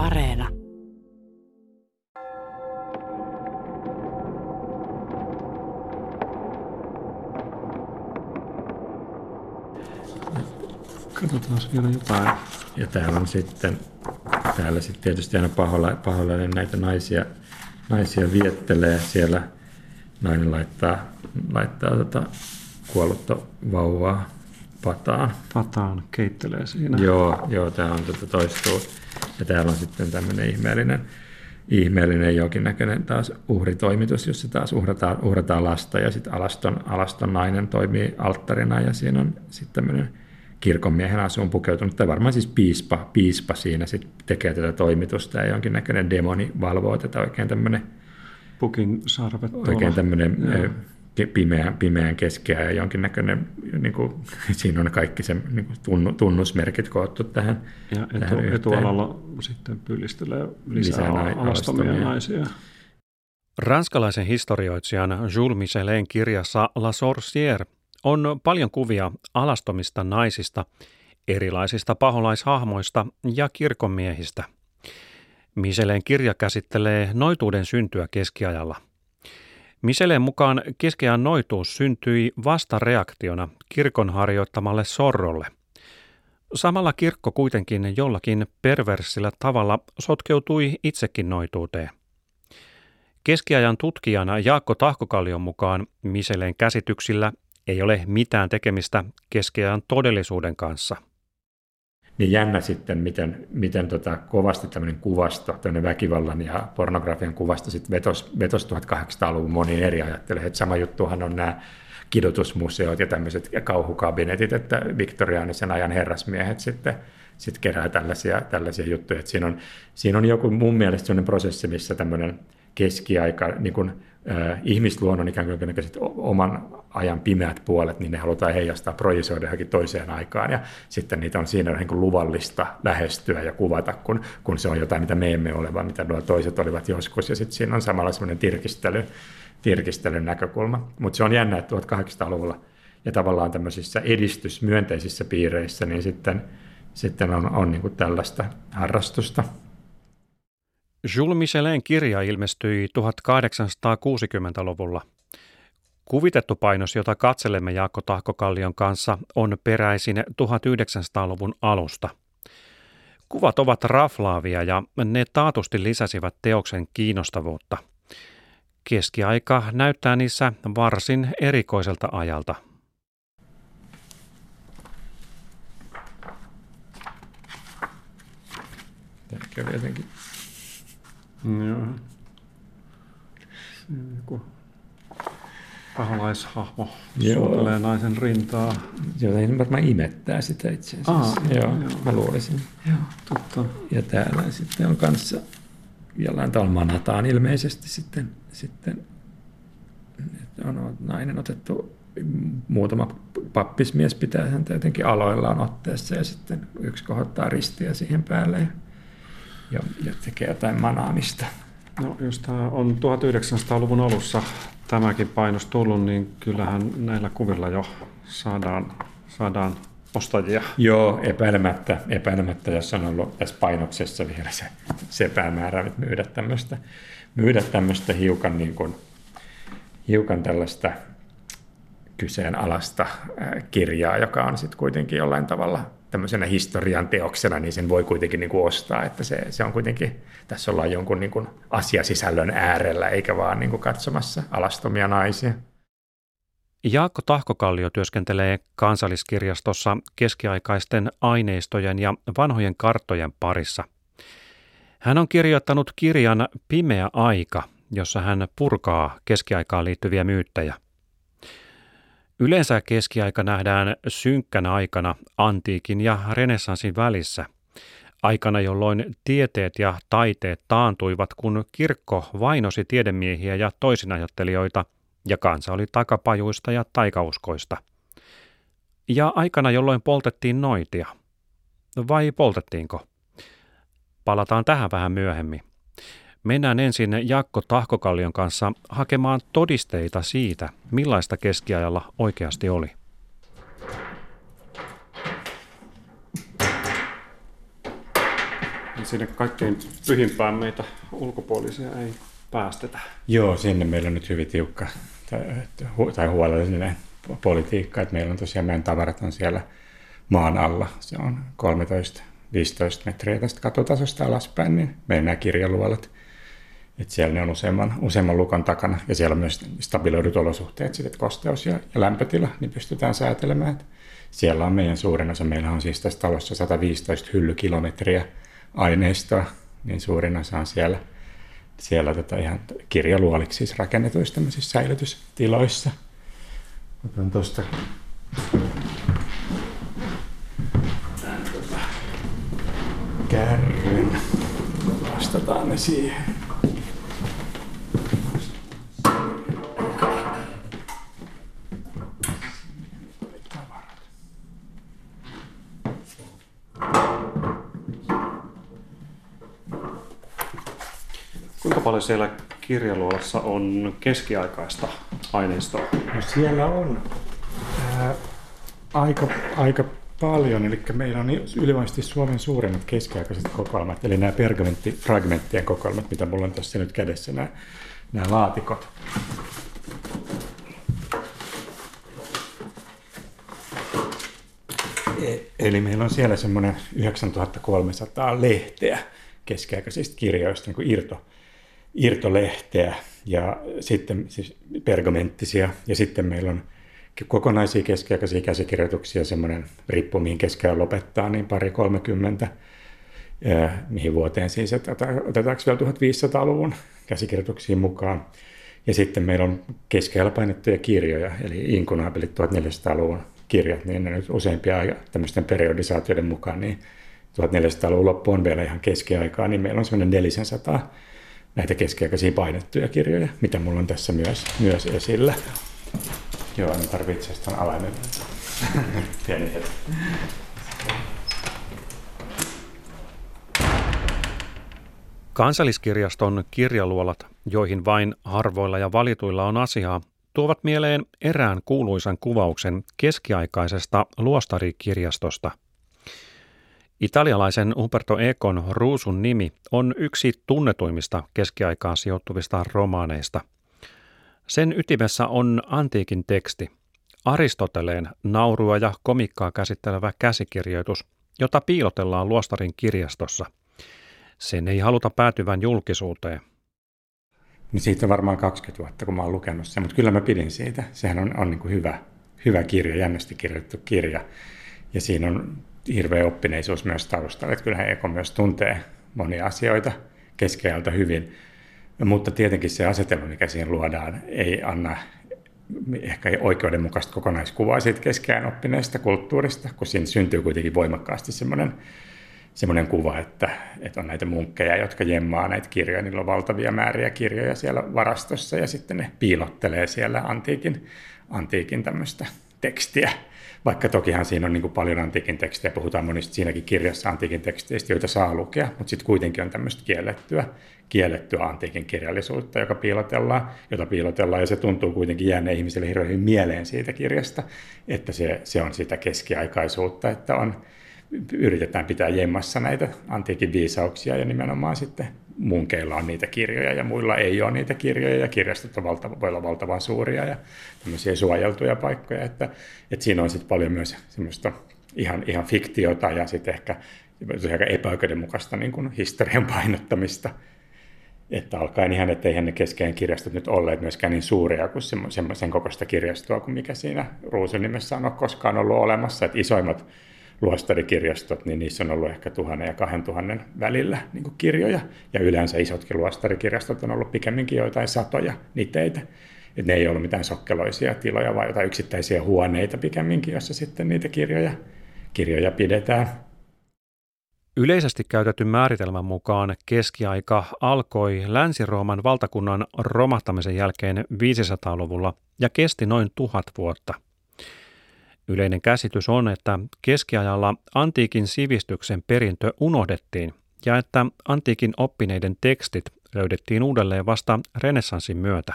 Areena. Katsotaan vielä jotain. Ja täällä on sitten, täällä sitten tietysti aina pahoilla, pahoillinen näitä naisia, naisia viettelee siellä. Nainen laittaa, laittaa tota kuollutta vauvaa pataan. Pataan keittelee siinä. Joo, joo tämä on tota toistuu. Ja täällä on sitten tämmöinen ihmeellinen, ihmeellinen jonkinnäköinen taas uhritoimitus, jossa taas uhrataan, uhrataan lasta ja sitten alaston, alaston nainen toimii alttarina ja siinä on sitten tämmöinen kirkonmiehen asuun pukeutunut, tai varmaan siis piispa, piispa siinä sit tekee tätä toimitusta ja jonkinnäköinen demoni valvoo tätä oikein tämmöinen Pukin sarvet Oikein tämmöinen pimeän, pimeän keskeä ja jonkinnäköinen, niin kuin, siinä on kaikki se niin kuin tunnusmerkit koottu tähän. Ja etu, tähän etualalla sitten pylistelee lisää, lisää alastomia naisia. Ranskalaisen historioitsijan Jules Michelin kirjassa La Sorcière on paljon kuvia alastomista naisista, erilaisista paholaishahmoista ja kirkonmiehistä. Micheleen kirja käsittelee noituuden syntyä keskiajalla. Micheleen mukaan keskiajan noituus syntyi vastareaktiona kirkon harjoittamalle sorrolle. Samalla kirkko kuitenkin jollakin perversillä tavalla sotkeutui itsekin noituuteen. Keskiajan tutkijana Jaakko Tahkokallion mukaan Micheleen käsityksillä ei ole mitään tekemistä keskiajan todellisuuden kanssa. Niin jännä sitten, miten, miten tota kovasti tämmöinen kuvasto, tämmöinen väkivallan ja pornografian kuvasto sitten vetos, vetos 1800-luvun moniin eri ajattelemaan. Että sama juttuhan on nämä kidutusmuseot ja tämmöiset ja kauhukabinetit, että viktoriaanisen ajan herrasmiehet sitten sit kerää tällaisia, tällaisia juttuja. Siinä, on, siinä on joku mun mielestä sellainen prosessi, missä tämmöinen keskiaika, niin kuin, ihmisluonnon ikään kuin oman ajan pimeät puolet, niin ne halutaan heijastaa, projisoida johonkin toiseen aikaan, ja sitten niitä on siinä niin kuin luvallista lähestyä ja kuvata, kun, kun se on jotain, mitä me emme ole, vaan mitä nuo toiset olivat joskus, ja sitten siinä on samalla semmoinen tirkistely, tirkistelyn näkökulma. Mutta se on jännä, että 1800-luvulla ja tavallaan tämmöisissä edistysmyönteisissä piireissä, niin sitten, sitten on, on niin kuin tällaista harrastusta. Jules Michelin kirja ilmestyi 1860-luvulla. Kuvitettu painos, jota katselemme Jaakko Tahkokallion kanssa, on peräisin 1900-luvun alusta. Kuvat ovat raflaavia ja ne taatusti lisäsivät teoksen kiinnostavuutta. Keskiaika näyttää niissä varsin erikoiselta ajalta. Tämä jotenkin Joo. Joku paholaishahmo suutelee naisen rintaa. Joten varmaan imettää sitä itse asiassa. Aa, joo, joo, mä luulisin. Joo, totta. Ja täällä sitten on kanssa jollain tavalla manataan ilmeisesti sitten, sitten on nainen otettu, muutama pappismies pitää häntä jotenkin aloillaan otteessa ja sitten yksi kohottaa ristiä siihen päälle ja, ja tekee jotain manaamista. No, jos tämä on 1900-luvun alussa tämäkin painos tullut, niin kyllähän näillä kuvilla jo saadaan, saadaan ostajia. Joo, epäilemättä, epäilemättä, jos on ollut tässä painoksessa vielä se, se päämäärä, että myydä tämmöistä, myydä tämmöistä hiukan, niin kuin, hiukan tällaista kyseenalaista kirjaa, joka on sitten kuitenkin jollain tavalla tämmöisenä historian teoksena, niin sen voi kuitenkin niin kuin ostaa, että se, se on kuitenkin, tässä ollaan jonkun niin kuin asiasisällön äärellä, eikä vaan niin kuin katsomassa alastomia naisia. Jaakko Tahkokallio työskentelee kansalliskirjastossa keskiaikaisten aineistojen ja vanhojen karttojen parissa. Hän on kirjoittanut kirjan Pimeä aika, jossa hän purkaa keskiaikaan liittyviä myyttejä – Yleensä keskiaika nähdään synkkänä aikana antiikin ja renessanssin välissä. Aikana, jolloin tieteet ja taiteet taantuivat, kun kirkko vainosi tiedemiehiä ja toisinajattelijoita, ja kansa oli takapajuista ja taikauskoista. Ja aikana, jolloin poltettiin noitia. Vai poltettiinko? Palataan tähän vähän myöhemmin. Mennään ensin Jakko Tahkokallion kanssa hakemaan todisteita siitä, millaista keskiajalla oikeasti oli. sinne kaikkein pyhimpään meitä ulkopuolisia ei päästetä. Joo, sinne meillä on nyt hyvin tiukka tai huolellinen politiikka, että meillä on tosiaan meidän tavarat on siellä maan alla. Se on 13-15 metriä tästä katotasosta alaspäin, niin meidän nämä kirjaluolat, että siellä ne on useamman, useamman lukon takana ja siellä on myös stabiloidut olosuhteet, sitten kosteus ja, ja lämpötila, niin pystytään säätelemään. Että siellä on meidän suurin osa, meillä on siis tässä talossa 115 hyllykilometriä aineistoa, niin suurin osa on siellä, siellä tota ihan kirjaluoliksi siis rakennetuissa tämmöisissä säilytystiloissa. Otan tuosta kärryn. Vastataan ne siihen. Kuinka paljon siellä kirjaluolassa on keskiaikaista aineistoa? No siellä on ää, aika, aika paljon, eli meillä on ylivoimaisesti Suomen suurimmat keskiaikaiset kokoelmat, eli nämä pergamenttifragmenttien kokoelmat, mitä mulla on tässä nyt kädessä, nämä, nämä laatikot. E, eli meillä on siellä semmoinen 9300 lehteä keskiaikaisista kirjoista, niin kuin irto, irtolehteä ja sitten siis pergamenttisia ja sitten meillä on kokonaisia keskiaikaisia käsikirjoituksia, semmoinen riippuu mihin keskellä lopettaa, niin pari 30, mihin vuoteen siis, että otetaanko vielä 1500-luvun käsikirjoituksiin mukaan. Ja sitten meillä on keskellä painettuja kirjoja, eli inkunaabelit 1400-luvun kirjat, niin ne nyt useimpia tämmöisten periodisaatioiden mukaan, niin 1400-luvun loppu on vielä ihan keskiaikaa, niin meillä on semmoinen 400 näitä keskiaikaisia painettuja kirjoja, mitä mulla on tässä myös, myös esillä. Joo, en tarvitse sitä alaimen. Pieni hetki. Kansalliskirjaston kirjaluolat, joihin vain harvoilla ja valituilla on asiaa, tuovat mieleen erään kuuluisan kuvauksen keskiaikaisesta luostarikirjastosta – Italialaisen Umberto Econ Ruusun nimi on yksi tunnetuimmista keskiaikaan sijoittuvista romaaneista. Sen ytimessä on antiikin teksti, Aristoteleen naurua ja komikkaa käsittelevä käsikirjoitus, jota piilotellaan luostarin kirjastossa. Sen ei haluta päätyvän julkisuuteen. Niin siitä on varmaan 20 vuotta, kun mä oon lukenut sen, mutta kyllä mä pidin siitä. Sehän on, on niin kuin hyvä, hyvä kirja, jännästi kirjoitettu kirja. Ja siinä on hirveä oppineisuus myös taustalla. Että kyllähän Eko myös tuntee monia asioita keskeältä hyvin, mutta tietenkin se asetelma, mikä siihen luodaan, ei anna ehkä oikeudenmukaista kokonaiskuvaa siitä keskeään oppineesta kulttuurista, kun siinä syntyy kuitenkin voimakkaasti semmoinen, semmoinen kuva, että, että on näitä munkkeja, jotka jemmaa näitä kirjoja, niillä on valtavia määriä kirjoja siellä varastossa ja sitten ne piilottelee siellä antiikin, antiikin tämmöistä tekstiä vaikka tokihan siinä on niin kuin paljon antiikin tekstejä, puhutaan monista siinäkin kirjassa antiikin teksteistä, joita saa lukea, mutta sitten kuitenkin on tämmöistä kiellettyä, kiellettyä antiikin kirjallisuutta, joka piilotellaan, jota piilotellaan, ja se tuntuu kuitenkin jääneen ihmisille hirveän mieleen siitä kirjasta, että se, se on sitä keskiaikaisuutta, että on, yritetään pitää jemmassa näitä antiikin viisauksia ja nimenomaan sitten munkeilla on niitä kirjoja ja muilla ei ole niitä kirjoja ja kirjastot on valtava, voi olla valtavan suuria ja tämmöisiä suojeltuja paikkoja, että, että siinä on sitten paljon myös semmoista ihan, ihan fiktiota ja sitten ehkä aika epäoikeudenmukaista niin kuin historian painottamista, että alkaen ihan, että eihän ne keskeen kirjastot nyt olleet myöskään niin suuria kuin semmoisen kokoista kirjastoa kuin mikä siinä Ruusun nimessä on koskaan ollut olemassa, että isoimmat luostarikirjastot, niin niissä on ollut ehkä tuhannen ja kahden tuhannen välillä niin kuin kirjoja. Ja yleensä isotkin luostarikirjastot on ollut pikemminkin joitain satoja niteitä. Et ne ei ollut mitään sokkeloisia tiloja, vaan jotain yksittäisiä huoneita pikemminkin, jossa sitten niitä kirjoja, kirjoja pidetään. Yleisesti käytetyn määritelmän mukaan keskiaika alkoi Länsi-Rooman valtakunnan romahtamisen jälkeen 500-luvulla ja kesti noin tuhat vuotta – Yleinen käsitys on, että keskiajalla antiikin sivistyksen perintö unohdettiin ja että antiikin oppineiden tekstit löydettiin uudelleen vasta renessanssin myötä.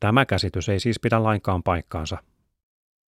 Tämä käsitys ei siis pidä lainkaan paikkaansa.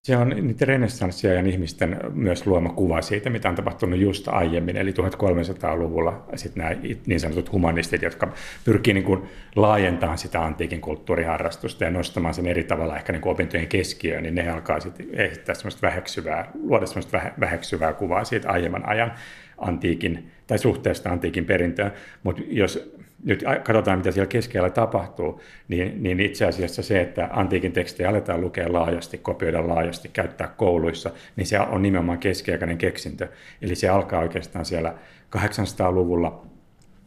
Se on niitä renessanssiajan ihmisten myös luoma kuva siitä, mitä on tapahtunut just aiemmin, eli 1300-luvulla sitten nämä niin sanotut humanistit, jotka pyrkii niin kuin laajentamaan sitä antiikin kulttuuriharrastusta ja nostamaan sen eri tavalla ehkä niin kuin opintojen keskiöön, niin ne alkaa sitten ehtiä semmoista väheksyvää, luoda semmoista väheksyvää kuvaa siitä aiemman ajan antiikin tai suhteesta antiikin perintöön, mutta jos nyt katsotaan, mitä siellä keskellä tapahtuu, niin, niin itse asiassa se, että antiikin tekstejä aletaan lukea laajasti, kopioida laajasti, käyttää kouluissa, niin se on nimenomaan keskiaikainen keksintö. Eli se alkaa oikeastaan siellä 800-luvulla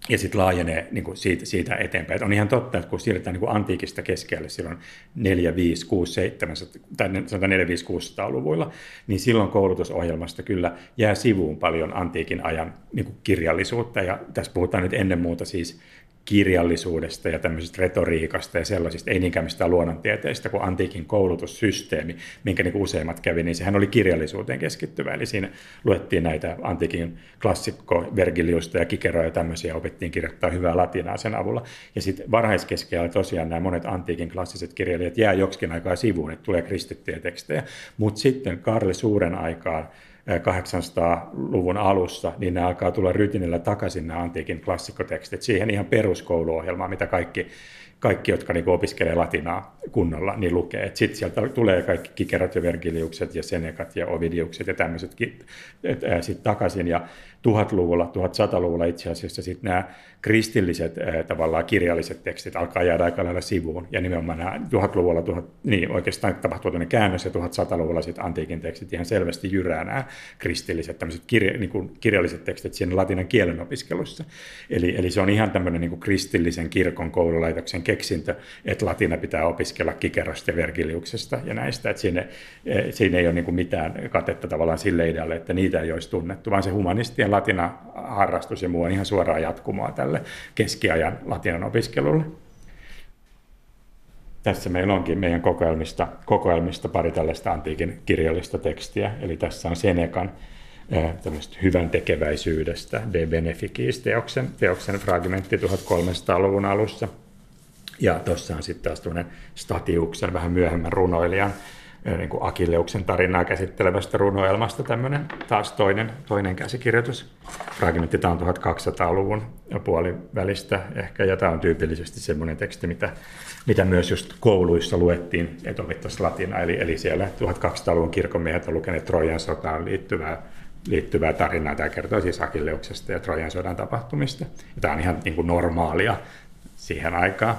ja sitten laajenee niin kuin siitä, siitä eteenpäin. Et on ihan totta, että kun siirrytään niin kuin antiikista keskelle silloin 4, 5, 6, 7 tai 4, 5, 600-luvuilla, niin silloin koulutusohjelmasta kyllä jää sivuun paljon antiikin ajan niin kuin kirjallisuutta. Ja tässä puhutaan nyt ennen muuta siis kirjallisuudesta ja tämmöisestä retoriikasta ja sellaisista, ei niinkään mistään luonnontieteistä, kuin antiikin koulutussysteemi, minkä niin useimmat kävi, niin sehän oli kirjallisuuteen keskittyvä. Eli siinä luettiin näitä antiikin klassikko, Vergiliusta ja Kikeroa ja tämmöisiä, opettiin kirjoittaa hyvää latinaa sen avulla. Ja sitten varhaiskeskellä tosiaan nämä monet antiikin klassiset kirjailijat jää joksikin aikaa sivuun, että tulee kristittyjä tekstejä. Mutta sitten Karli Suuren aikaan 800-luvun alussa, niin ne alkaa tulla rytinillä takaisin nämä antiikin klassikkotekstit. Siihen ihan peruskouluohjelmaan, mitä kaikki, kaikki jotka niin opiskelee latinaa kunnolla, niin lukee. Sitten sieltä tulee kaikki kikerat ja vergiliukset ja senekat ja ovidiukset ja tämmöiset sitten takaisin. Ja 1000-luvulla, 1100-luvulla itse asiassa sitten nämä kristilliset tavallaan kirjalliset tekstit alkaa jäädä aika lailla sivuun. Ja nimenomaan nämä 1000-luvulla, 1000, niin oikeastaan tapahtuu tämmöinen käännös ja 1100-luvulla sitten antiikin tekstit ihan selvästi jyrää nämä kristilliset tämmöiset kirja, niin kuin kirjalliset tekstit siinä latinan kielen opiskelussa. Eli, eli se on ihan tämmöinen niin kuin kristillisen kirkon koululaitoksen keksintö, että latina pitää opiskella kikerosta ja vergiliuksesta ja näistä, että siinä, siinä ei ole niin mitään katetta tavallaan sille idealle, että niitä ei olisi tunnettu, vaan se humanistien latina-harrastus ja muu on ihan suoraa jatkumoa tälle keskiajan latinan opiskelulle. Tässä meillä onkin meidän kokoelmista, kokoelmista pari tällaista antiikin kirjallista tekstiä. Eli tässä on Senekan tämmöistä hyvän tekeväisyydestä, De Beneficis teoksen, teoksen fragmentti 1300-luvun alussa. Ja tuossa on sitten taas Statiuksen, vähän myöhemmän runoilijan niin kuin Akilleuksen tarinaa käsittelevästä runoelmasta tämmöinen taas toinen, toinen käsikirjoitus. Fragmentti tämä on 1200-luvun puolivälistä ehkä, ja tämä on tyypillisesti semmoinen teksti, mitä, mitä myös just kouluissa luettiin, että opittaisiin latina, eli, eli siellä 1200-luvun kirkonmiehet on lukeneet Trojan sotaan liittyvää liittyvää tarinaa. Tämä kertoo siis Akilleuksesta ja Trojan sodan tapahtumista. Ja tämä on ihan niin kuin normaalia siihen aikaan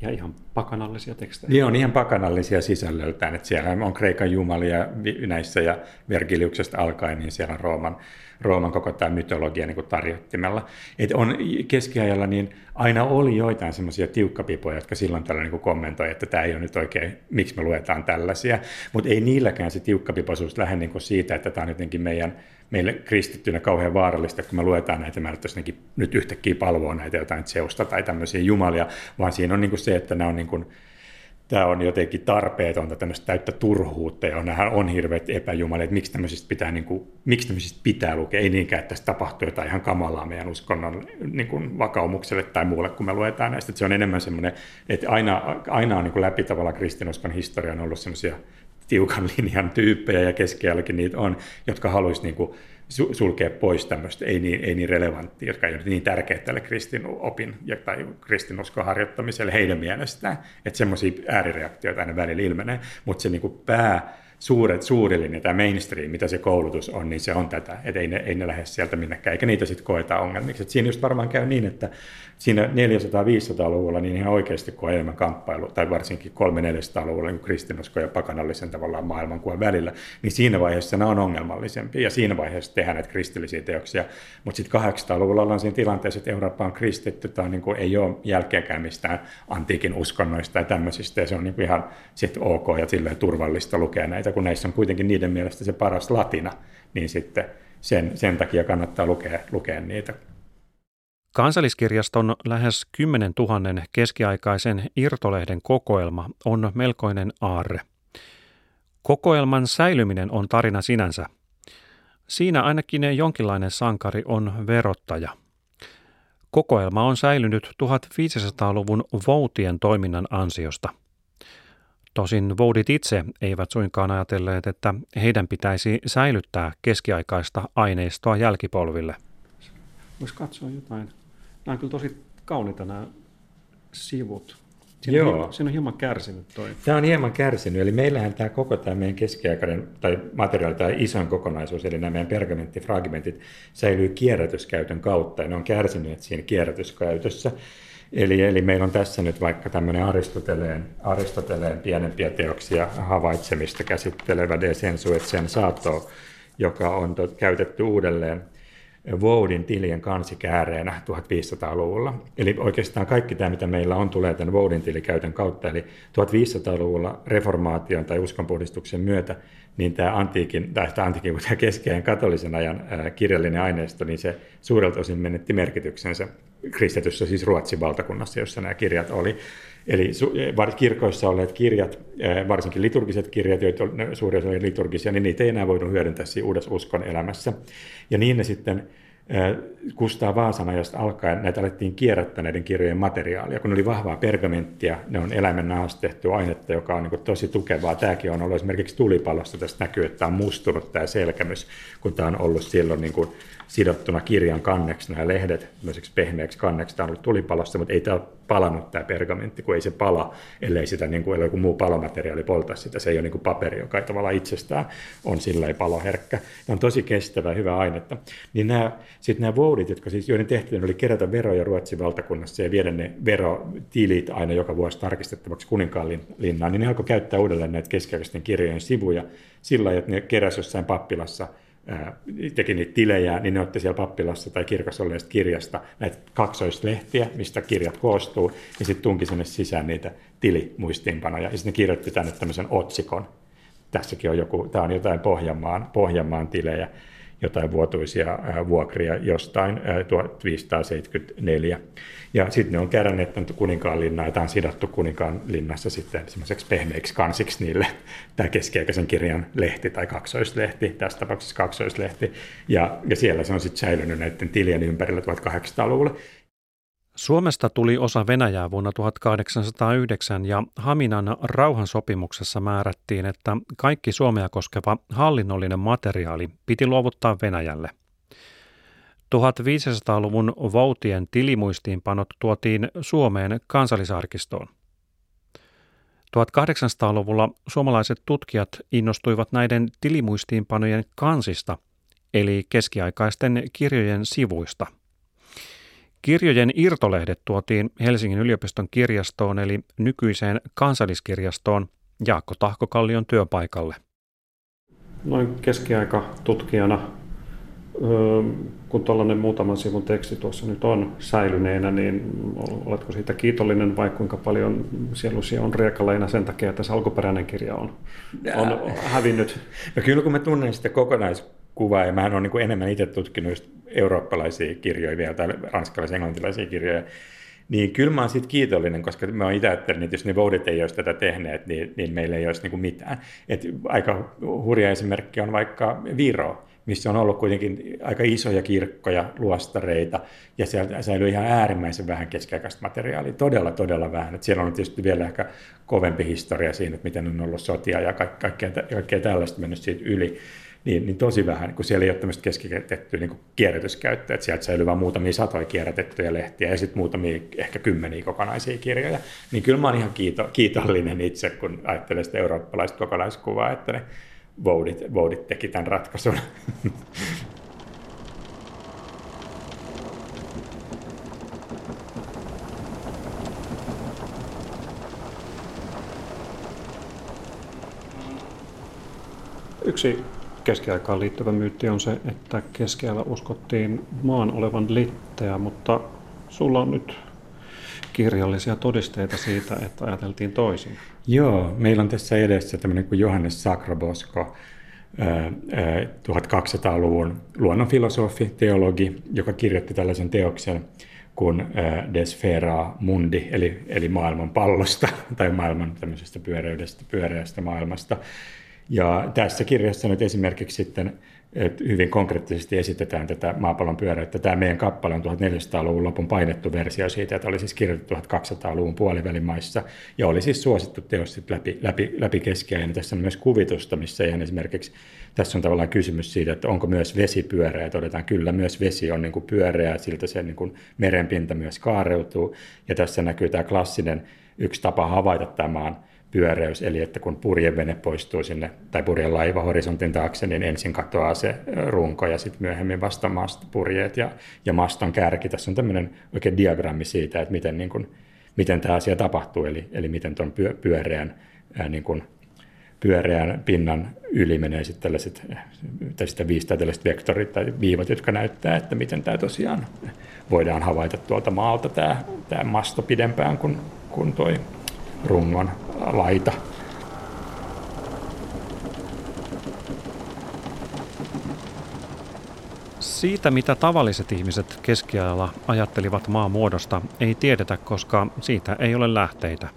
ja ihan pakanallisia tekstejä. Niin on ihan pakanallisia sisällöltään, että siellä on Kreikan jumalia näissä ja Vergiliuksesta alkaen, niin siellä on Rooman, Rooman koko tämä mytologia niin kuin tarjottimella. Et on keskiajalla niin aina oli joitain semmoisia tiukkapipoja, jotka silloin tällä niin kommentoi, että tämä ei ole nyt oikein, miksi me luetaan tällaisia, mutta ei niilläkään se tiukkapipoisuus lähde niin siitä, että tämä on jotenkin meidän meille kristittynä kauhean vaarallista, kun me luetaan näitä, mä nyt yhtäkkiä palvoa näitä jotain seusta tai tämmöisiä jumalia, vaan siinä on niin kuin se, että nämä on niin kuin, tämä on jotenkin tarpeetonta, tämmöistä täyttä turhuutta, ja nämähän on hirveät epäjumalia, että miksi tämmöisistä pitää, niin kuin, miksi tämmöisistä pitää lukea, ei niinkään, että tästä tapahtuu jotain ihan kamalaa meidän uskonnon niin kuin vakaumukselle tai muulle, kun me luetaan näistä, että se on enemmän semmoinen, että aina, aina on niin kuin läpi tavalla kristinuskon historian ollut semmoisia tiukan linjan tyyppejä, ja keskiajallakin niitä on, jotka haluaisi niin sulkea pois tämmöistä ei niin, ei niin relevanttia, jotka ei ole niin tärkeitä tälle kristinopin tai kristinuskon harjoittamiselle heidän mielestään, että semmoisia äärireaktioita aina välillä ilmenee, mutta se niin pää, suuret, suuri linja, tämä mainstream, mitä se koulutus on, niin se on tätä, että ei ne, ei ne lähde sieltä minnekään, eikä niitä sitten koeta ongelmiksi. Et siinä just varmaan käy niin, että siinä 400-500-luvulla niin ihan oikeasti kun enemmän kamppailu, tai varsinkin 300-400-luvulla niin kristinusko ja pakanallisen tavallaan maailmankuvan välillä, niin siinä vaiheessa nämä on ongelmallisempia, ja siinä vaiheessa tehdään näitä kristillisiä teoksia. Mutta sitten 800-luvulla ollaan siinä tilanteessa, että Eurooppa on kristitty, tai niin kuin ei ole jälkeenkään mistään antiikin uskonnoista ja tämmöisistä, ja se on niin kuin ihan sit ok ja silleen turvallista lukea näitä, kun näissä on kuitenkin niiden mielestä se paras latina, niin sitten sen, sen takia kannattaa lukea, lukea niitä. Kansalliskirjaston lähes 10 000 keskiaikaisen irtolehden kokoelma on melkoinen aarre. Kokoelman säilyminen on tarina sinänsä. Siinä ainakin jonkinlainen sankari on verottaja. Kokoelma on säilynyt 1500-luvun voutien toiminnan ansiosta. Tosin voudit itse eivät suinkaan ajatelleet, että heidän pitäisi säilyttää keskiaikaista aineistoa jälkipolville. Voisi katsoa jotain. Nämä on kyllä tosi kauniita nämä sivut. Siinä Joo. On, siinä on hieman kärsinyt toi. Tämä on hieman kärsinyt, eli meillähän tämä koko tämä meidän keskiaikainen tai materiaali, tämä isoin kokonaisuus, eli nämä meidän pergamenttifragmentit, säilyy kierrätyskäytön kautta, ja ne on kärsineet siinä kierrätyskäytössä. Eli, eli meillä on tässä nyt vaikka tämmöinen Aristoteleen, Aristoteleen pienempiä teoksia havaitsemista käsittelevä De sensu et sensato, joka on tot, käytetty uudelleen Voudin tilien kansikääreenä 1500-luvulla. Eli oikeastaan kaikki tämä, mitä meillä on, tulee tämän Voudin tilikäytön kautta. Eli 1500-luvulla reformaation tai uskonpuhdistuksen myötä, niin tämä antiikin, tai tämä antiikin, tämä keskeinen katolisen ajan kirjallinen aineisto, niin se suurelta osin menetti merkityksensä kristityssä, siis Ruotsin valtakunnassa, jossa nämä kirjat oli. Eli kirkoissa olleet kirjat, varsinkin liturgiset kirjat, joita suuri osa oli liturgisia, niin niitä ei enää voinut hyödyntää siinä uudessa uskon elämässä. Ja niin ne sitten Kustaa Vaasan ajasta alkaen näitä alettiin kierrättää näiden kirjojen materiaalia. Kun ne oli vahvaa pergamenttia, ne on eläimen nahasta tehty ainetta, joka on niin tosi tukevaa. Tämäkin on ollut esimerkiksi tulipalosta. Tästä näkyy, että tämä on mustunut tämä selkämys, kun tämä on ollut silloin niin kuin sidottuna kirjan kanneksi nämä lehdet, tämmöiseksi pehmeäksi kanneksi. Tämä on ollut tulipalosta, mutta ei tämä ole palannut tämä pergamentti, kun ei se pala, ellei sitä niin kuin, joku muu palomateriaali polta sitä. Se ei ole niin kuin paperi, joka ei tavallaan itsestään on sillä paloherkkä. Tämä on tosi kestävä, hyvä ainetta. Niin nämä, sitten nämä voudit, jotka siis, joiden tehtävänä oli kerätä veroja Ruotsin valtakunnassa ja viedä ne verotilit aina joka vuosi tarkistettavaksi kuninkaan linnaan, niin ne alkoi käyttää uudelleen näitä keskiaikaisten kirjojen sivuja sillä että ne keräsi jossain pappilassa teki niitä tilejä, niin ne otti siellä pappilassa tai kirkossa olleesta kirjasta näitä kaksoislehtiä, mistä kirjat koostuu, ja sitten tunki sinne sisään niitä tilimuistiinpanoja, ja sitten ne kirjoitti tänne tämmöisen otsikon. Tässäkin on joku, tämä on jotain Pohjanmaan, Pohjanmaan tilejä, jotain vuotuisia vuokria jostain 1574. Ja sitten ne on keränneet tämän kuninkaan linnaa, ja tämä on sidottu kuninkaan linnassa sitten semmoiseksi pehmeiksi kansiksi niille, tämä keskiaikaisen kirjan lehti tai kaksoislehti, tässä tapauksessa kaksoislehti. Ja, ja siellä se on sitten säilynyt näiden tilien ympärillä 1800-luvulla. Suomesta tuli osa Venäjää vuonna 1809 ja Haminan rauhansopimuksessa määrättiin, että kaikki Suomea koskeva hallinnollinen materiaali piti luovuttaa Venäjälle. 1500-luvun Voutien tilimuistiinpanot tuotiin Suomeen kansallisarkistoon. 1800-luvulla suomalaiset tutkijat innostuivat näiden tilimuistiinpanojen kansista, eli keskiaikaisten kirjojen sivuista – Kirjojen irtolehdet tuotiin Helsingin yliopiston kirjastoon eli nykyiseen kansalliskirjastoon Jaakko Tahkokallion työpaikalle. Noin keskiaika tutkijana, kun tuollainen muutaman sivun teksti tuossa nyt on säilyneenä, niin oletko siitä kiitollinen vai kuinka paljon sielusia on riekaleina sen takia, että se alkuperäinen kirja on, on hävinnyt? No kyllä kun mä tunnen sitä kokonaiskuvaa ja mä oon niin enemmän itse tutkinut eurooppalaisia kirjoja vielä, tai ranskalaisia, englantilaisia kirjoja, niin kyllä mä oon siitä kiitollinen, koska mä oon itse ajattelin, että jos ne voudit ei olisi tätä tehneet, niin, niin meillä ei olisi niin kuin mitään. Et aika hurja esimerkki on vaikka Viro, missä on ollut kuitenkin aika isoja kirkkoja, luostareita, ja siellä säilyy ihan äärimmäisen vähän keskiaikaista materiaalia, todella, todella vähän. Et siellä on tietysti vielä ehkä kovempi historia siinä, että miten on ollut sotia ja kaikkea, kaikkea tällaista mennyt siitä yli niin, niin tosi vähän, kun siellä ei ole tämmöistä keskitettyä niin kierrätyskäyttöä, että sieltä säilyy vain muutamia satoja kierrätettyjä lehtiä ja sitten muutamia ehkä kymmeniä kokonaisia kirjoja. Niin kyllä mä oon ihan kiito, kiitollinen itse, kun ajattelen sitä eurooppalaista kokonaiskuvaa, että ne voudit, voudit teki tämän ratkaisun. Yksi keskiaikaan liittyvä myytti on se, että keskiajalla uskottiin maan olevan litteä, mutta sulla on nyt kirjallisia todisteita siitä, että ajateltiin toisin. Joo, meillä on tässä edessä tämmöinen kuin Johannes Sakrobosko, 1200-luvun luonnonfilosofi, teologi, joka kirjoitti tällaisen teoksen kuin De Sfera Mundi, eli, eli maailman pallosta tai maailman tämmöisestä pyöreydestä, pyöreästä maailmasta. Ja tässä kirjassa nyt esimerkiksi sitten että hyvin konkreettisesti esitetään tätä maapallon pyöräyttä. Tämä meidän kappale on 1400-luvun lopun painettu versio siitä, että oli siis kirjoitettu 1200-luvun puolivälimaissa ja oli siis suosittu teos läpi, läpi, läpi keskiajan. Tässä on myös kuvitusta, missä ihan esimerkiksi tässä on tavallaan kysymys siitä, että onko myös vesi pyöreä. Todetaan kyllä, myös vesi on niin kuin pyöreä, siltä se niin kuin merenpinta myös kaareutuu. Ja tässä näkyy tämä klassinen yksi tapa havaita tämä maan pyöreys, eli että kun purjevene poistuu sinne, tai laiva horisontin taakse, niin ensin katoaa se runko ja sitten myöhemmin vasta mast, purjeet ja, ja maston kärki. Tässä on tämmöinen oikein diagrammi siitä, että miten, niin kuin, miten tämä asia tapahtuu, eli, eli miten tuon pyö, pyöreän, ää, niin kuin, pyöreän pinnan yli menee sitten tällaiset, tai sitten viisi tällaiset vektorit tai viivat, jotka näyttää, että miten tämä tosiaan voidaan havaita tuolta maalta tämä, tämä masto pidempään kuin, kuin toi rungon laita. Siitä, mitä tavalliset ihmiset keskiajalla ajattelivat maan muodosta, ei tiedetä, koska siitä ei ole lähteitä.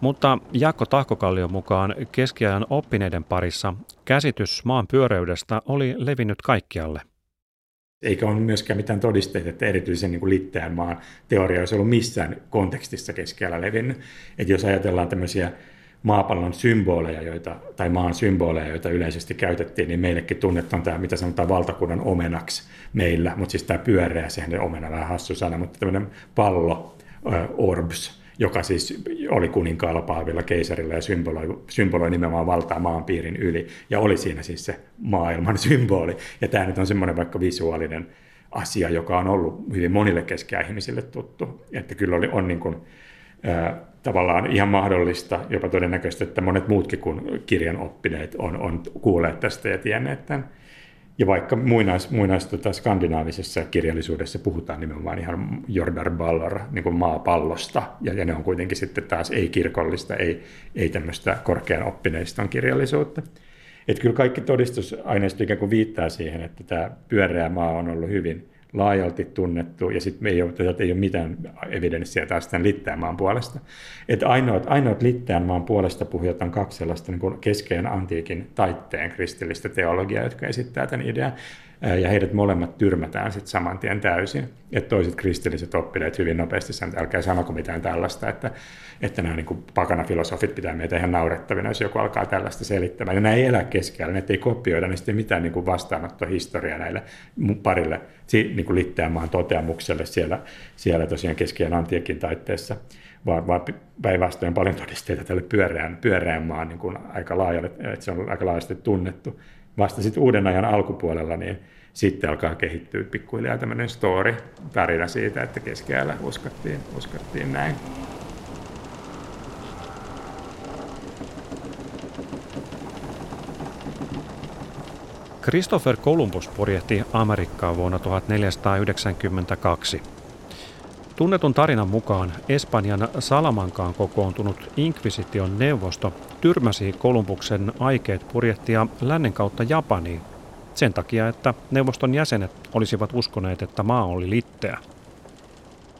Mutta Jaakko Tahkokallion mukaan keskiajan oppineiden parissa käsitys maan pyöreydestä oli levinnyt kaikkialle. Eikä ole myöskään mitään todisteita, että erityisen niin kuin litteän maan teoria olisi ollut missään kontekstissa keskellä levinnyt. Että jos ajatellaan tämmöisiä maapallon symboleja, joita, tai maan symboleja, joita yleisesti käytettiin, niin meillekin tunnettu on tämä, mitä sanotaan valtakunnan omenaksi meillä, mutta siis tämä pyöreä, sehän on omena vähän hassu sana, mutta tämmöinen pallo, orbs, joka siis oli kuninkaalla Paavilla keisarilla ja symboloi, symboloi nimenomaan valtaa maanpiirin yli. Ja oli siinä siis se maailman symboli. Ja tämä nyt on semmoinen vaikka visuaalinen asia, joka on ollut hyvin monille ihmisille tuttu. Että kyllä oli, on niin kuin, äh, tavallaan ihan mahdollista, jopa todennäköistä, että monet muutkin kuin kirjan oppineet on, on kuulleet tästä ja tienneet tämän. Ja vaikka muinais, muinais tota, skandinaavisessa kirjallisuudessa puhutaan nimenomaan ihan Jordar Ballar niin kuin maapallosta, ja, ja ne on kuitenkin sitten taas ei-kirkollista, ei, ei tämmöistä korkean oppineiston kirjallisuutta. Että kyllä kaikki todistusaineisto ikään kuin viittaa siihen, että tämä pyöreä maa on ollut hyvin laajalti tunnettu, ja sitten ei ei ole mitään evidenssiä taas tämän Littäänmaan puolesta. Että ainoat, ainoat Littäänmaan puolesta puhujat on kaksi sellaista niin keskeinen antiikin taitteen kristillistä teologiaa, jotka esittää tämän idean ja heidät molemmat tyrmätään sitten saman tien täysin. Että toiset kristilliset oppineet hyvin nopeasti sanoivat, että älkää sanoko mitään tällaista, että, että nämä niin pakana filosofit pitää meitä ihan naurettavina, jos joku alkaa tällaista selittämään. Ja nämä ei elä keskellä, ne ei kopioida, niin sitten mitään niin vastaanottohistoriaa näille parille niin kuin Litteänmaan toteamukselle siellä, siellä tosiaan keskiään antiikin taitteessa vaan, vaan päinvastoin paljon todisteita tälle pyöreän, pyöreän maan niin kuin aika laajalle, että se on aika laajasti tunnettu vasta sitten uuden ajan alkupuolella, niin sitten alkaa kehittyä pikkuhiljaa tämmöinen story, tarina siitä, että keskellä uskottiin, uskottiin näin. Christopher Columbus purjehti Amerikkaa vuonna 1492. Tunnetun tarinan mukaan Espanjan Salamankaan kokoontunut Inquisition neuvosto tyrmäsi Kolumbuksen aikeet purjehtia lännen kautta Japaniin sen takia, että neuvoston jäsenet olisivat uskoneet, että maa oli litteä.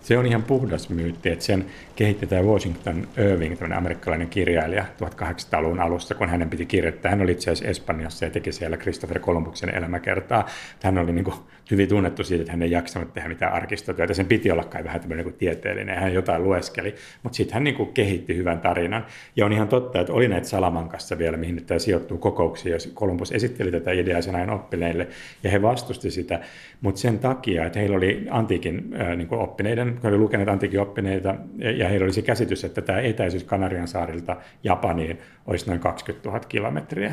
Se on ihan puhdas myytti, että sen kehitti tämä Washington Irving, tämmöinen amerikkalainen kirjailija 1800-luvun alussa, kun hänen piti kirjoittaa. Hän oli itse asiassa Espanjassa ja teki siellä Christopher Columbuksen elämäkertaa. Hän oli niin kuin hyvin tunnettu siitä, että hän ei jaksanut tehdä mitään arkistotyötä. Sen piti olla kai vähän tämmöinen niin tieteellinen. Hän jotain lueskeli, mutta sitten hän niin kuin kehitti hyvän tarinan. Ja on ihan totta, että oli näitä Salamankassa vielä, mihin tämä sijoittuu kokouksiin, jos Columbus esitteli tätä ideaa sen ajan oppineille, ja he vastusti sitä, mutta sen takia, että heillä oli antiikin niin oppineiden, he olivat lukeneet antiikin oppineita, ja heillä oli se käsitys, että tämä etäisyys Kanarian saarilta Japaniin olisi noin 20 000 kilometriä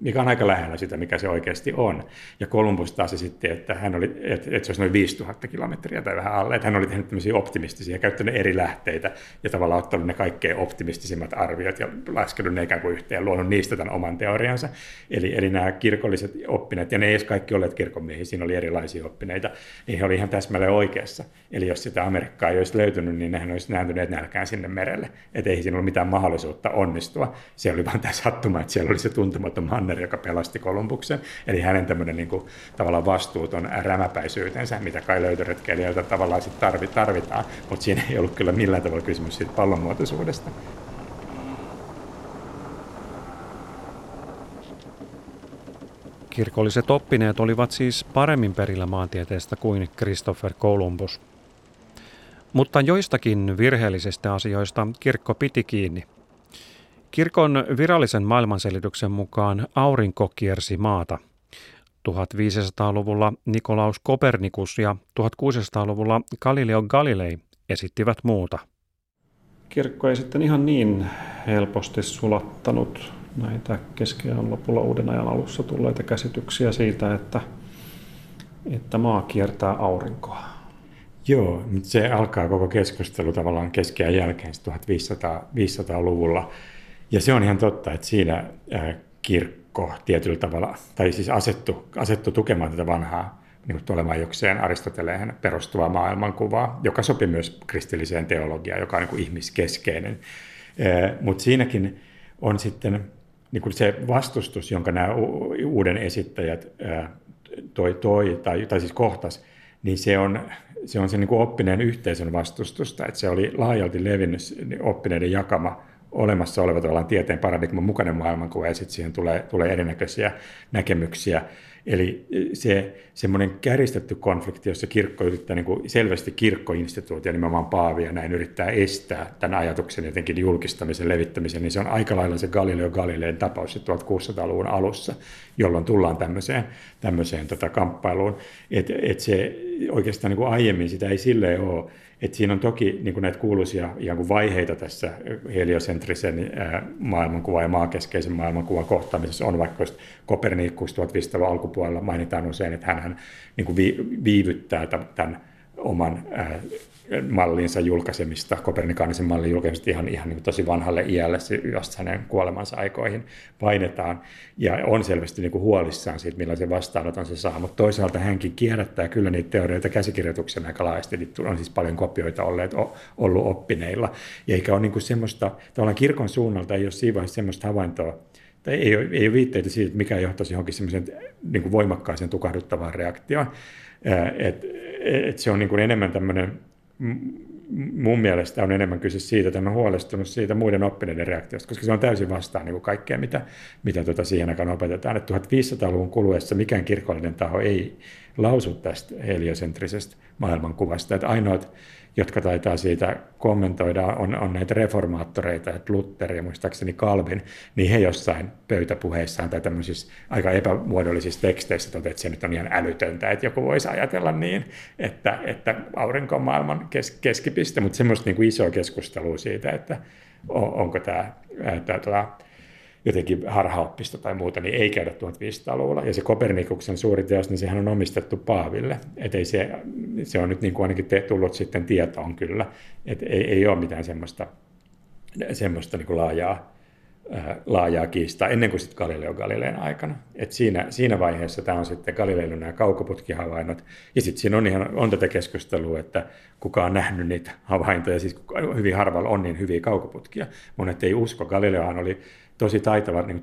mikä on aika lähellä sitä, mikä se oikeasti on. Ja Columbus taas esitti, että, hän oli, että, se olisi noin 5000 kilometriä tai vähän alle, että hän oli tehnyt tämmöisiä optimistisia, käyttänyt eri lähteitä ja tavallaan ottanut ne kaikkein optimistisimmat arviot ja laskenut ne ikään kuin yhteen, luonut niistä tämän oman teoriansa. Eli, eli nämä kirkolliset oppineet, ja ne ei edes kaikki olleet kirkonmiehiä, siinä oli erilaisia oppineita, niin he olivat ihan täsmälleen oikeassa. Eli jos sitä Amerikkaa ei olisi löytynyt, niin nehän olisi nääntyneet nälkään sinne merelle. Että ei siinä ollut mitään mahdollisuutta onnistua. Se oli vain tämä sattuma, että siellä oli se tuntu tuntematon Manner, joka pelasti Kolumbuksen. Eli hänen tämmöinen niin kuin, tavallaan vastuuton rämäpäisyytensä, mitä kai löytöretkeilijöiltä tavallaan sitten tarvitaan, mutta siinä ei ollut kyllä millään tavalla kysymys siitä pallonmuotoisuudesta. Kirkolliset oppineet olivat siis paremmin perillä maantieteestä kuin Christopher Columbus. Mutta joistakin virheellisistä asioista kirkko piti kiinni. Kirkon virallisen maailmanselityksen mukaan aurinko kiersi maata. 1500-luvulla Nikolaus Kopernikus ja 1600-luvulla Galileo Galilei esittivät muuta. Kirkko ei sitten ihan niin helposti sulattanut näitä keskiajan lopulla uuden ajan alussa tulleita käsityksiä siitä, että, että maa kiertää aurinkoa. Joo, se alkaa koko keskustelu tavallaan keskiajan jälkeen 1500-luvulla. Ja se on ihan totta, että siinä kirkko tietyllä tavalla, tai siis asettu, asettu tukemaan tätä vanhaa niin olemaan jokseen Aristoteleen perustuvaa maailmankuvaa, joka sopi myös kristilliseen teologiaan, joka on niin kuin ihmiskeskeinen. Mutta siinäkin on sitten niin kuin se vastustus, jonka nämä uuden esittäjät toi, toi tai, tai siis kohtas, niin se on se, on se niin kuin oppineen yhteisön vastustusta, että se oli laajalti levinnyt oppineiden jakama olemassa oleva tavallaan tieteen paradigman mukainen maailmankuva ja sitten siihen tulee, tulee erinäköisiä näkemyksiä. Eli se semmoinen käristetty konflikti, jossa kirkko yrittää niin kuin selvästi kirkkoinstituutio, nimenomaan Paavi ja näin yrittää estää tämän ajatuksen jotenkin julkistamisen, levittämisen, niin se on aika lailla se Galileo Galileen tapaus 1600-luvun alussa, jolloin tullaan tämmöiseen, tämmöiseen tota kamppailuun. Että et se oikeastaan niin kuin aiemmin sitä ei silleen ole, et siinä on toki niin kuin näitä kuuluisia ihan kuin vaiheita tässä heliosentrisen maailmankuvan ja maakeskeisen maailmankuvan kohtaamisessa. On vaikka Kopernikus 1500 alkupuolella. Mainitaan usein, että hän niin viivyttää tämän oman mallinsa julkaisemista, kopernikaanisen mallin julkaisemista ihan, ihan niin tosi vanhalle iälle, just hänen kuolemansa aikoihin painetaan, ja on selvästi niin kuin huolissaan siitä, millaisen vastaanoton se saa, mutta toisaalta hänkin kierrättää kyllä niitä teorioita käsikirjoituksen aika laajasti, niitä on siis paljon kopioita olleet, ollut oppineilla, ja eikä ole niin kuin semmoista, tavallaan kirkon suunnalta ei ole siinä vaiheessa semmoista havaintoa, tai ei ole, ei ole viitteitä siitä, että mikä johtaisi johonkin semmoisen niin kuin voimakkaaseen tukahduttavaan reaktioon, että et se on niin kuin enemmän tämmöinen mun mielestä on enemmän kyse siitä, että mä huolestunut siitä muiden oppineiden reaktiosta, koska se on täysin vastaan niin kuin kaikkea, mitä, mitä tuota siihen aikaan opetetaan. Että 1500-luvun kuluessa mikään kirkollinen taho ei lausu tästä heliosentrisestä maailmankuvasta. Että ainoat jotka taitaa siitä kommentoida, on, on näitä reformaattoreita, että Luther ja muistaakseni Calvin, niin he jossain pöytäpuheissaan tai tämmöisissä aika epämuodollisissa teksteissä toteavat, että se nyt on ihan älytöntä, että joku voisi ajatella niin, että, että aurinko on maailman kes, keskipiste, mutta semmoista niin kuin isoa keskustelua siitä, että on, onko tämä, tämä tuota, jotenkin harhaoppista tai muuta, niin ei käydä 1500-luvulla. Ja se Kopernikuksen suuri teos, niin sehän on omistettu Paaville. Et ei se, se on nyt niin kuin ainakin te, tullut sitten tietoon kyllä. Et ei, ei ole mitään semmoista, semmoista niin kuin laajaa, ää, laajaa kiistaa ennen kuin sitten Galileo Galileen aikana. Et siinä, siinä vaiheessa tämä on sitten Galileilla nämä kaukoputkihavainnot. Ja sitten siinä on, ihan, on tätä keskustelua, että kuka on nähnyt niitä havaintoja. Siis hyvin harvalla on niin hyviä kaukoputkia. Monet ei usko. Galileohan oli tosi taitava niin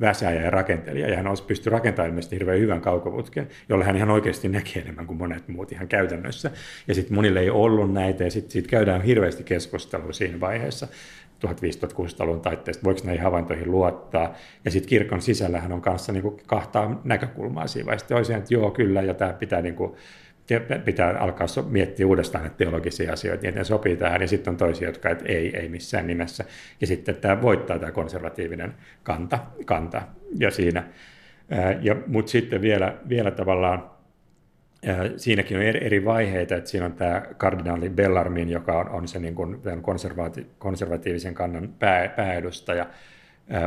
väsääjä ja rakentelija, ja hän olisi pystynyt rakentamaan ilmeisesti hirveän hyvän kaukoputken, jolle hän ihan oikeasti näkee enemmän kuin monet muut ihan käytännössä. Ja sitten monille ei ollut näitä, ja sitten sit käydään hirveästi keskustelua siinä vaiheessa, 1500-1600-luvun taitteesta, voiko näihin havaintoihin luottaa. Ja sitten kirkon sisällähän on kanssa niin kuin kahtaa näkökulmaa siinä vaiheessa. Toiseen, että joo, kyllä, ja tämä pitää niin kuin pitää alkaa miettiä uudestaan näitä teologisia asioita, niin ne sopii tähän, ja sitten on toisia, jotka että ei, ei missään nimessä. Ja sitten tämä voittaa tämä konservatiivinen kanta, kanta ja siinä. Ja, mutta sitten vielä, vielä tavallaan siinäkin on eri vaiheita, että siinä on tämä kardinaali Bellarmin, joka on, on se niin kuin konservati, konservatiivisen kannan pää, pääedustaja,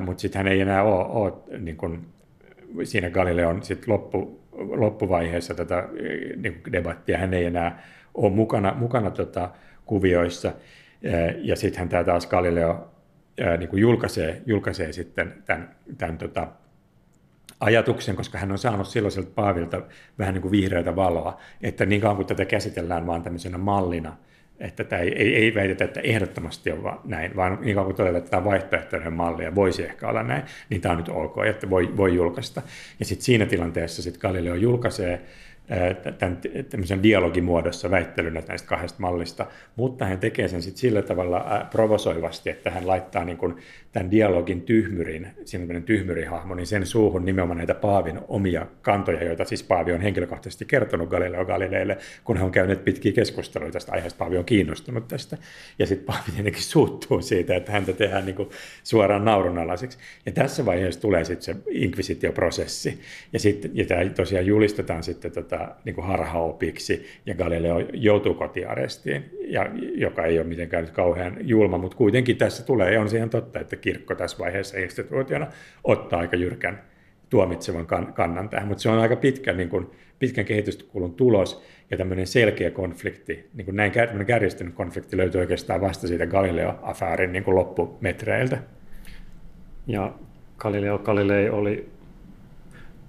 mutta sitten hän ei enää ole, ole niin kuin, siinä Galileon sit loppu, loppuvaiheessa tätä niin debattia. Hän ei enää ole mukana, mukana tota, kuvioissa. Ja sittenhän tämä taas Galileo niin kuin julkaisee, julkaisee sitten tämän, tämän tota, ajatuksen, koska hän on saanut silloiselta Paavilta vähän niin kuin vihreätä valoa, että niin kauan kuin tätä käsitellään vaan tämmöisenä mallina, että tämä ei, ei, ei väitetä, että ehdottomasti on vaan näin, vaan niin kauan kuin todetaan, että tämä vaihtoehtoinen malli ja voisi ehkä olla näin, niin tämä on nyt ok, että voi, voi julkaista. Ja sitten siinä tilanteessa sitten Galileo julkaisee tämän tämmöisen dialogimuodossa väittelynä näistä kahdesta mallista, mutta hän tekee sen sitten sillä tavalla provosoivasti, että hän laittaa niin kuin tämän dialogin tyhmyrin, semmoinen tyhmyrihahmo, niin sen suuhun nimenomaan näitä Paavin omia kantoja, joita siis Paavi on henkilökohtaisesti kertonut Galileo Galileille, kun hän on käynyt pitkiä keskusteluja tästä aiheesta, Paavi on kiinnostunut tästä. Ja sitten Paavi tietenkin suuttuu siitä, että häntä tehdään niin kuin suoraan naurunalaiseksi. Ja tässä vaiheessa tulee sitten se inkvisitioprosessi. Ja, sitten, ja tämä tosiaan julistetaan sitten tota, niin kuin harhaopiksi, ja Galileo joutuu kotiarestiin, ja, joka ei ole mitenkään nyt kauhean julma, mutta kuitenkin tässä tulee, ja on siihen totta, että kirkko tässä vaiheessa instituutiona ottaa aika jyrkän tuomitsevan kannan tähän, mutta se on aika pitkä, niin kuin, pitkän kehityskulun tulos ja tämmöinen selkeä konflikti, niin kuin näin kärjistynyt konflikti löytyy oikeastaan vasta siitä Galileo-afäärin niin kuin loppumetreiltä. Ja Galileo Galilei oli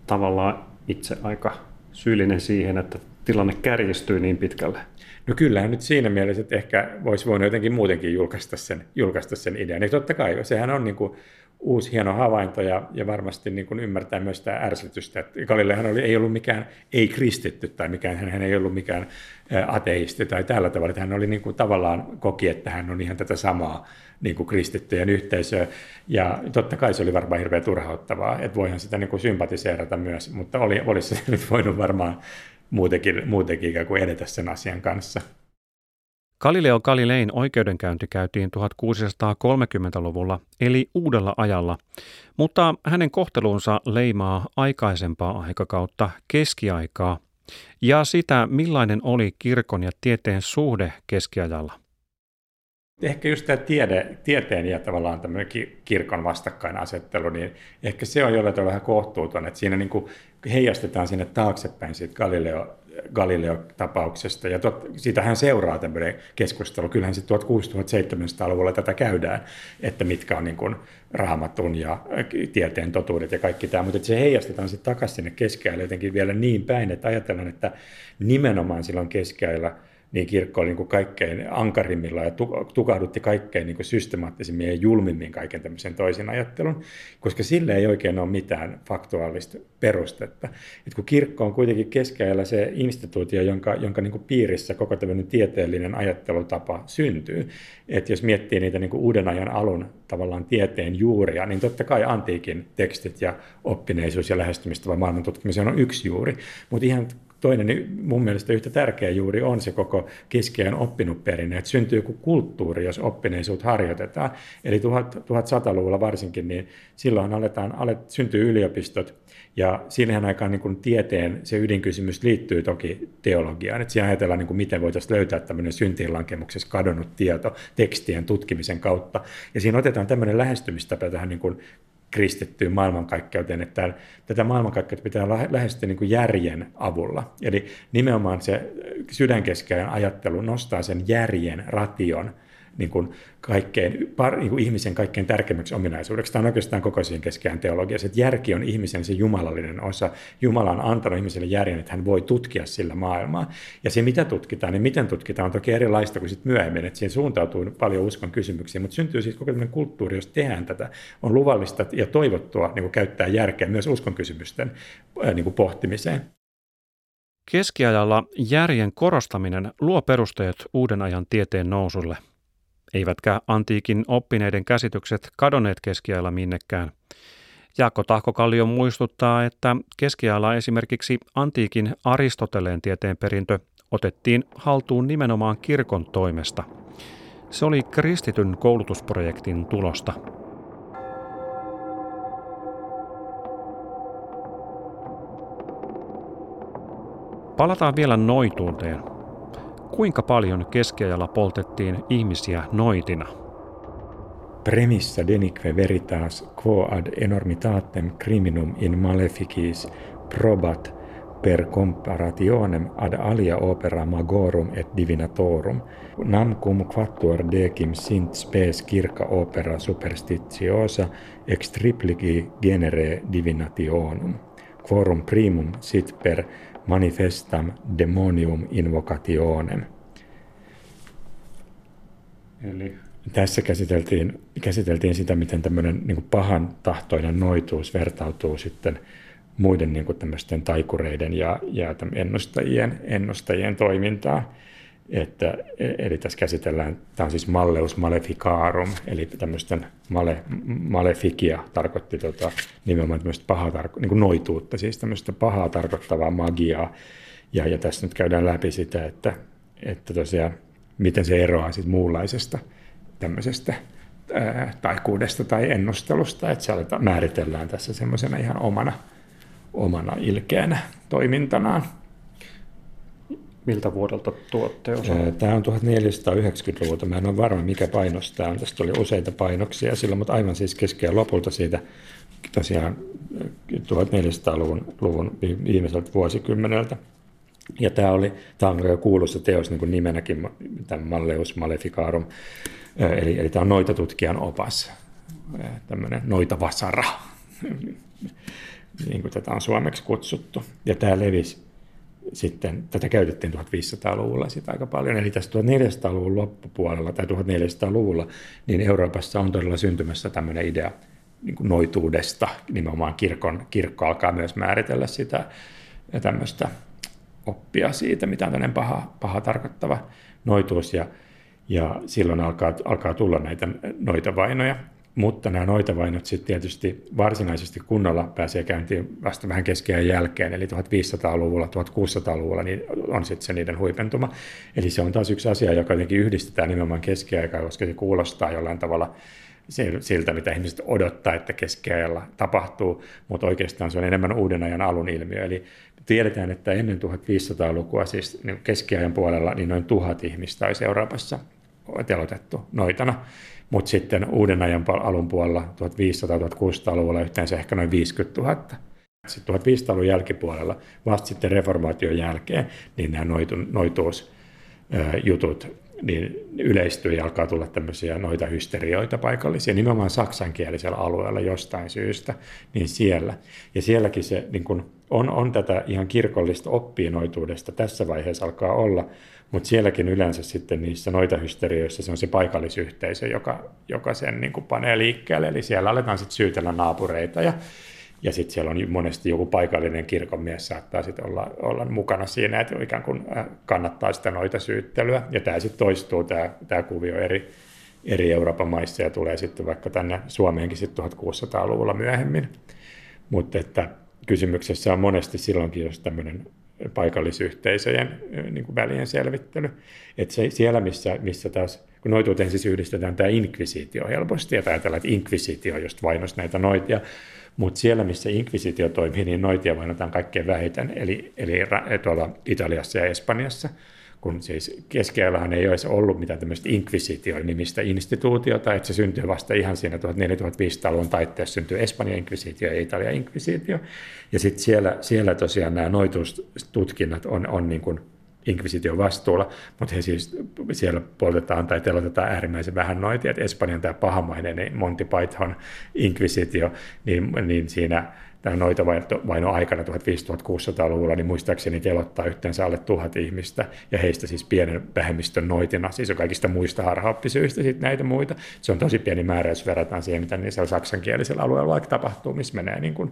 tavallaan itse aika syyllinen siihen, että tilanne kärjistyi niin pitkälle. No kyllähän nyt siinä mielessä, että ehkä voisi voinut jotenkin muutenkin julkaista sen, julkaista sen idean. Niin totta kai, sehän on niin kuin uusi hieno havainto ja, ja varmasti niin kuin ymmärtää myös sitä ärsytystä. Että Galilehan oli, ei ollut mikään ei-kristitty tai mikään, hän ei ollut mikään ateisti tai tällä tavalla. Että hän oli niin kuin tavallaan koki, että hän on ihan tätä samaa niin kuin kristittyjen yhteisöä. Ja totta kai se oli varmaan hirveän turhauttavaa, että voihan sitä niin kuin sympatiseerata myös, mutta oli, olisi se nyt voinut varmaan muutenkin, muutenkin ikään kuin edetä sen asian kanssa. Galileo Galilein oikeudenkäynti käytiin 1630-luvulla, eli uudella ajalla, mutta hänen kohtelunsa leimaa aikaisempaa aikakautta keskiaikaa ja sitä, millainen oli kirkon ja tieteen suhde keskiajalla. Ehkä just tämä tiede, tieteen ja tavallaan tämmöinen kirkon vastakkainasettelu, niin ehkä se on jollain tavalla vähän kohtuuton, että siinä niin kuin heijastetaan sinne taaksepäin siitä Galileo, Galileo-tapauksesta, ja tot, siitähän seuraa tämmöinen keskustelu. Kyllähän sitten 1600-1700-luvulla tätä käydään, että mitkä on niin kuin raamatun ja tieteen totuudet ja kaikki tämä, mutta se heijastetaan sitten takaisin sinne keskiajalle jotenkin vielä niin päin, että ajatellaan, että nimenomaan silloin keskiajalla – niin kirkko oli niin kuin kaikkein ankarimmilla ja tukahdutti kaikkein niin kuin systemaattisimmin ja julmimmin kaiken tämmöisen toisen ajattelun, koska sille ei oikein ole mitään faktuaalista perustetta. Et kun kirkko on kuitenkin keskeillä se instituutio, jonka, jonka niin kuin piirissä koko tämmöinen tieteellinen ajattelutapa syntyy. Et jos miettii niitä niin kuin uuden ajan alun tavallaan tieteen juuria, niin totta kai antiikin tekstit ja oppineisuus ja lähestymistava maailman tutkimiseen on yksi juuri, mutta ihan toinen mun mielestä yhtä tärkeä juuri on se koko keskeinen oppinut perinne, että syntyy joku kulttuuri, jos oppineisuutta harjoitetaan. Eli 1100-luvulla varsinkin, niin silloin aletaan, alet, syntyy yliopistot, ja siihen aikaan niin kuin tieteen se ydinkysymys liittyy toki teologiaan. Että siinä ajatellaan, niin kuin miten voitaisiin löytää tämmöinen syntiinlankemuksessa kadonnut tieto tekstien tutkimisen kautta. Ja siinä otetaan tämmöinen lähestymistapa tähän niin kuin kristittyyn maailmankaikkeuteen, että tätä maailmankaikkeutta pitää lähestyä niin kuin järjen avulla. Eli nimenomaan se sydänkeskeinen ajattelu nostaa sen järjen, ration niin kuin kaikkein, par, niin kuin ihmisen kaikkein tärkeimmäksi ominaisuudeksi. Tämä on oikeastaan koko siihen keskeään teologiassa, että järki on ihmisen se jumalallinen osa. Jumala on antanut ihmiselle järjen, että hän voi tutkia sillä maailmaa. Ja se, mitä tutkitaan niin miten tutkitaan, on toki erilaista kuin sitten myöhemmin, että siihen suuntautuu paljon uskon kysymyksiä, mutta syntyy siis koko tämmöinen kulttuuri, jos tehdään tätä, on luvallista ja toivottua niin kuin käyttää järkeä myös uskon kysymysten niin kuin pohtimiseen. Keskiajalla järjen korostaminen luo perusteet uuden ajan tieteen nousulle – eivätkä antiikin oppineiden käsitykset kadonneet keskiajalla minnekään. Jaakko Tahkokallio muistuttaa, että keskiajalla esimerkiksi antiikin Aristoteleen tieteen perintö otettiin haltuun nimenomaan kirkon toimesta. Se oli kristityn koulutusprojektin tulosta. Palataan vielä noituuteen kuinka paljon keskiajalla poltettiin ihmisiä noitina? Premissa denique veritas quo ad enormitatem criminum in maleficis probat per comparationem ad alia opera magorum et divinatorum, namcum quattuor decim sint spes circa opera superstitiosa ex triplici genere divinationum, quorum primum sit per manifestam demonium invocationem. Eli tässä käsiteltiin, käsiteltiin sitä, miten tämmöinen niin pahan tahtoinen noituus vertautuu sitten muiden niin kuin taikureiden ja, ja ennustajien, ennustajien toimintaa. Että, eli tässä käsitellään, tämä on siis malleus maleficarum, eli tämmöisten male, malefikia tarkoitti tota, nimenomaan tämmöistä pahaa, niin kuin noituutta, siis tämmöistä pahaa tarkoittavaa magiaa. Ja, ja tässä nyt käydään läpi sitä, että, että tosiaan miten se eroaa sitten muunlaisesta tämmöisestä ää, taikuudesta tai ennustelusta, että se määritellään tässä semmoisena ihan omana, omana ilkeänä toimintanaan. Miltä vuodelta tuotte osa? Tämä on 1490-luvulta. Mä en ole varma, mikä painos tämä on. Tästä oli useita painoksia silloin, mutta aivan siis keskellä lopulta siitä tosiaan 1400-luvun luvun viimeiseltä vuosikymmeneltä. Ja tämä, oli, tämä on kuuluisa teos niin kuin nimenäkin, tämä Malleus Maleficarum, eli, eli tämä on noitatutkijan opas, tämmöinen noitavasara, niin kuin tätä on suomeksi kutsuttu. Ja tämä levisi sitten, tätä käytettiin 1500-luvulla sitä aika paljon, eli tässä 1400-luvun loppupuolella tai 1400-luvulla, niin Euroopassa on todella syntymässä tämmöinen idea niin kuin noituudesta, nimenomaan kirkon, kirkko alkaa myös määritellä sitä tämmöistä oppia siitä, mitä on tämmöinen paha, paha tarkoittava noituus, ja, ja silloin alkaa, alkaa tulla näitä noitavainoja. Mutta nämä noitavainot sitten tietysti varsinaisesti kunnolla pääsee käyntiin vasta vähän keskeään jälkeen, eli 1500-luvulla, 1600-luvulla niin on sitten se niiden huipentuma. Eli se on taas yksi asia, joka jotenkin yhdistetään nimenomaan keskiaikaa, koska se kuulostaa jollain tavalla siltä, mitä ihmiset odottaa, että keskiajalla tapahtuu, mutta oikeastaan se on enemmän uuden ajan alun ilmiö. Eli tiedetään, että ennen 1500-lukua, siis niin keskiajan puolella, niin noin tuhat ihmistä olisi Euroopassa telotettu noitana. Mutta sitten uuden ajan alun puolella 1500-1600-luvulla yhteensä ehkä noin 50 000. Sitten 1500-luvun jälkipuolella, vasta sitten reformaation jälkeen, niin nämä noitu, noituusjutut niin yleistyy ja alkaa tulla tämmöisiä noita hysterioita paikallisia, nimenomaan saksankielisellä alueella jostain syystä, niin siellä. Ja sielläkin se niin kun on, on tätä ihan kirkollista oppiinoituudesta tässä vaiheessa alkaa olla, mutta sielläkin yleensä sitten niissä noita hysterioissa se on se paikallisyhteisö, joka, joka sen niin panee liikkeelle, eli siellä aletaan sitten syytellä naapureita ja ja sitten siellä on monesti joku paikallinen kirkonmies saattaa sitten olla, olla mukana siinä, että ikään kuin äh, kannattaa sitä noita syyttelyä. Ja tämä sitten toistuu, tämä, kuvio eri, eri Euroopan maissa ja tulee sitten vaikka tänne Suomeenkin sitten 1600-luvulla myöhemmin. Mutta että kysymyksessä on monesti silloinkin jos tämmöinen paikallisyhteisöjen äh, niin kuin välien selvittely. Että se, siellä, missä, missä taas, kun noituuteen siis yhdistetään tämä inkvisitio helposti, ja ajatellaan, että inkvisitio just vainos näitä noitia, mutta siellä, missä inkvisitio toimii, niin noitia vainotaan kaikkein vähiten, eli, eli tuolla Italiassa ja Espanjassa, kun siis keskiajallahan ei olisi ollut mitään tämmöistä inkvisitio-nimistä instituutiota, että se syntyy vasta ihan siinä 1400-luvun taitteessa syntyy Espanjan inkvisitio ja Italian inkvisitio. Ja sitten siellä, siellä tosiaan nämä noitustutkinnat on, on niin kuin inkvisition vastuulla, mutta he siis siellä poltetaan tai telotetaan äärimmäisen vähän noita, että Espanjan tämä pahamainen niin Monty Python inkvisitio, niin, niin siinä tämä noita vaino aikana 1500-1600-luvulla, niin muistaakseni telottaa yhteensä alle tuhat ihmistä, ja heistä siis pienen vähemmistön noitina, siis on kaikista muista harhaoppisyistä sitten näitä muita. Se on tosi pieni määrä, jos verrataan siihen, mitä niissä saksankielisellä alueella vaikka tapahtuu, missä menee niin kuin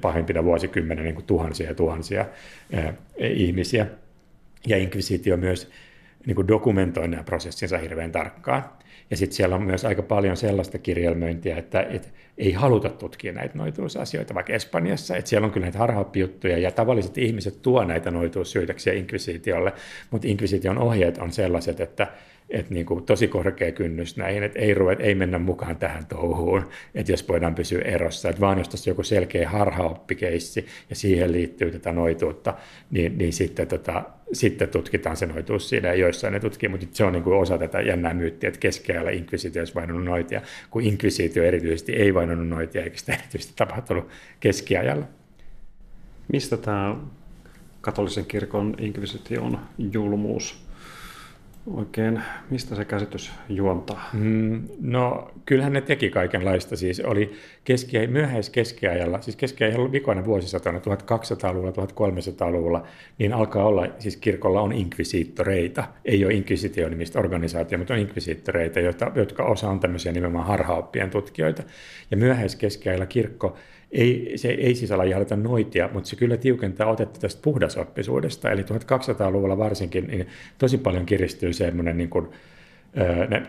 pahimpina vuosikymmenen niin kuin tuhansia ja tuhansia ihmisiä. Ja inkvisitio myös niin kuin dokumentoi nämä prosessinsa hirveän tarkkaan. Ja sitten siellä on myös aika paljon sellaista kirjelmöintiä, että, että ei haluta tutkia näitä noituusasioita, vaikka Espanjassa, että siellä on kyllä näitä harhaoppijuttuja, ja tavalliset ihmiset tuo näitä noituussyytöksiä inkvisitiolle, mutta inkvisition ohjeet on sellaiset, että että niin kuin tosi korkea kynnys näihin, että ei, ruveta, ei mennä mukaan tähän touhuun, että jos voidaan pysyä erossa, että vaan jos tässä joku selkeä harhaoppikeissi ja siihen liittyy tätä noituutta, niin, niin sitten, tota, sitten tutkitaan se noituus siinä. Ja joissain ne tutkii, mutta se on niin kuin osa tätä jännää myyttiä, että keskiajalla inkvisitio olisi vainonnut noitia, kun inkvisitio erityisesti ei vainonnut noitia, eikä sitä erityisesti tapahtunut keskiajalla. Mistä tämä katolisen kirkon inkvisition julmuus oikein, mistä se käsitys juontaa? Mm, no kyllähän ne teki kaikenlaista. Siis oli keski- myöhäiskeskiajalla, siis keskiajalla vikoina vuosisatana 1200-luvulla, 1300-luvulla, niin alkaa olla, siis kirkolla on inkvisiittoreita. Ei ole inkvisitio-nimistä organisaatio, mutta on inkvisiittoreita, jotka, jotka osa on tämmöisiä nimenomaan harhaoppien tutkijoita. Ja myöhäiskeskiajalla kirkko ei, se ei sisällä jahdata noitia, mutta se kyllä tiukentaa otetta tästä puhdasoppisuudesta. Eli 1200-luvulla varsinkin niin tosi paljon kiristyy semmoinen niin kuin,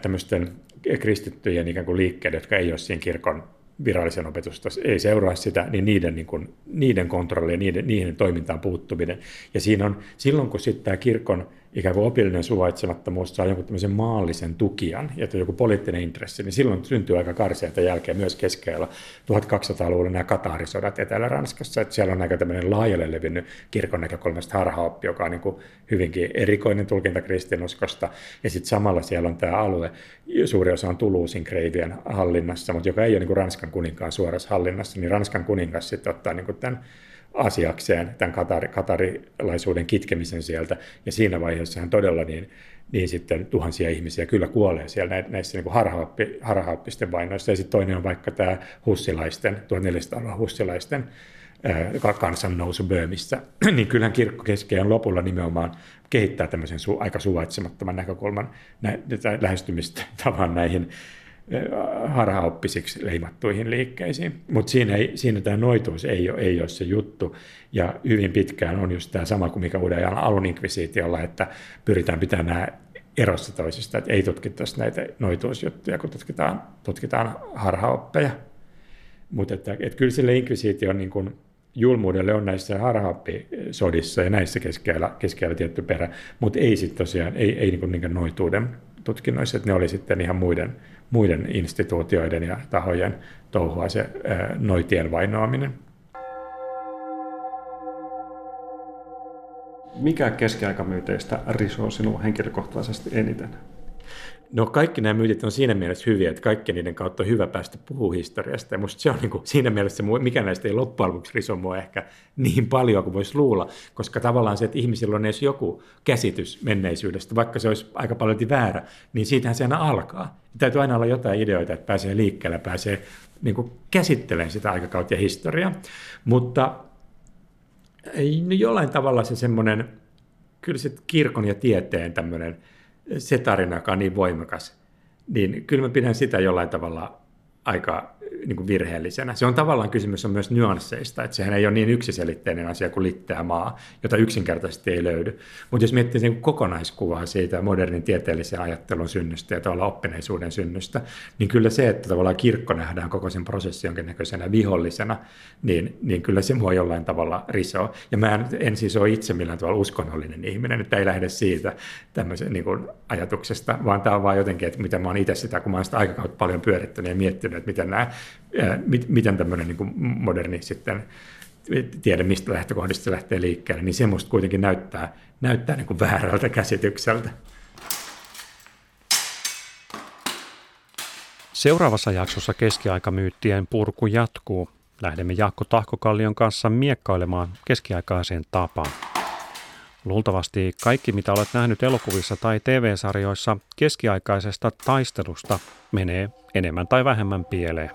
tämmöisten kristittyjen ikään kuin liikkeiden, jotka ei ole siinä kirkon virallisen opetusta, ei seuraa sitä, niin niiden, niin kuin, niiden kontrolli ja niiden, niiden toimintaan puuttuminen. Ja siinä on, silloin kun sitten tämä kirkon ikään kuin opillinen suvaitsemattomuus saa jonkun tämmöisen maallisen tukijan, ja joku poliittinen intressi, niin silloin syntyy aika karseita jälkeen myös keskellä 1200-luvulla nämä Katarisodat Etelä-Ranskassa, että siellä on aika tämmöinen laajalle levinnyt kirkon näkökulmasta harhaoppi, joka on niin kuin hyvinkin erikoinen tulkinta kristinuskosta, ja sitten samalla siellä on tämä alue, suuri osa on Tuluusin kreivien hallinnassa, mutta joka ei ole niin kuin Ranskan kuninkaan suorassa hallinnassa, niin Ranskan kuningas sitten ottaa niin kuin tämän asiakseen tämän katari, katarilaisuuden kitkemisen sieltä. Ja siinä vaiheessa hän todella niin, niin sitten tuhansia ihmisiä kyllä kuolee siellä näissä niin harhaoppi, harhaoppisten vainoissa. Ja sitten toinen on vaikka tämä hussilaisten, 1400 hussilaisten kansannousu Böömissä, niin kyllähän kirkko keskeään lopulla nimenomaan kehittää tämmöisen su, aika suvaitsemattoman näkökulman nä, lähestymistavan näihin harhaoppisiksi leimattuihin liikkeisiin. Mutta siinä, siinä tämä noituus ei ole, ei ole se juttu. Ja hyvin pitkään on just tämä sama kuin mikä uuden ajan alun inkvisiitiolla, että pyritään pitämään nämä erossa toisista, että ei tutkittaisi näitä noituusjuttuja, kun tutkitaan, tutkitaan harhaoppeja. Mutta että, että kyllä sille inkvisiition niin kuin julmuudelle on näissä harhaoppisodissa ja näissä keskellä, keskellä tietty perä, mutta ei sitten tosiaan, ei, ei niin kuin noituuden tutkinnoissa, että ne oli sitten ihan muiden, muiden instituutioiden ja tahojen touhua se noitien vainoaminen. Mikä keskiaikamyyteistä risoo sinua henkilökohtaisesti eniten? No kaikki nämä myytit on siinä mielessä hyviä, että kaikki niiden kautta on hyvä päästä puhua historiasta. Ja musta se on niin kuin, siinä mielessä, mikä näistä ei loppujen lopuksi riso mua ehkä niin paljon kuin voisi luulla, koska tavallaan se, että ihmisillä on edes joku käsitys menneisyydestä, vaikka se olisi aika paljon väärä, niin siitähän se aina alkaa. Ja täytyy aina olla jotain ideoita, että pääsee liikkeelle, pääsee niin kuin käsittelemään sitä aikakautta ja historiaa. Mutta no jollain tavalla se semmoinen, kyllä se kirkon ja tieteen tämmöinen, se tarina, joka on niin voimakas, niin kyllä mä pidän sitä jollain tavalla aika niin kuin virheellisenä. Se on tavallaan kysymys on myös nyansseista, että sehän ei ole niin yksiselitteinen asia kuin litteä maa, jota yksinkertaisesti ei löydy. Mutta jos miettii sen kokonaiskuvaa siitä modernin tieteellisen ajattelun synnystä ja tavallaan oppineisuuden synnystä, niin kyllä se, että tavallaan kirkko nähdään koko sen prosessin jonkinnäköisenä vihollisena, niin, niin kyllä se mua jollain tavalla risoo. Ja mä en, siis ole itse millään tavalla uskonnollinen ihminen, että ei lähde siitä tämmöisen niin kuin ajatuksesta, vaan tämä on vaan jotenkin, että mitä mä oon itse sitä, kun mä oon sitä aikakautta paljon pyörittänyt ja miettinyt, että miten nämä miten tämmöinen niin moderni sitten tiedä, mistä lähtökohdista se lähtee liikkeelle, niin semmoista kuitenkin näyttää, näyttää niin kuin väärältä käsitykseltä. Seuraavassa jaksossa keskiaikamyyttien purku jatkuu. Lähdemme Jaakko Tahkokallion kanssa miekkailemaan keskiaikaiseen tapaan. Luultavasti kaikki, mitä olet nähnyt elokuvissa tai TV-sarjoissa keskiaikaisesta taistelusta, menee enemmän tai vähemmän pieleen.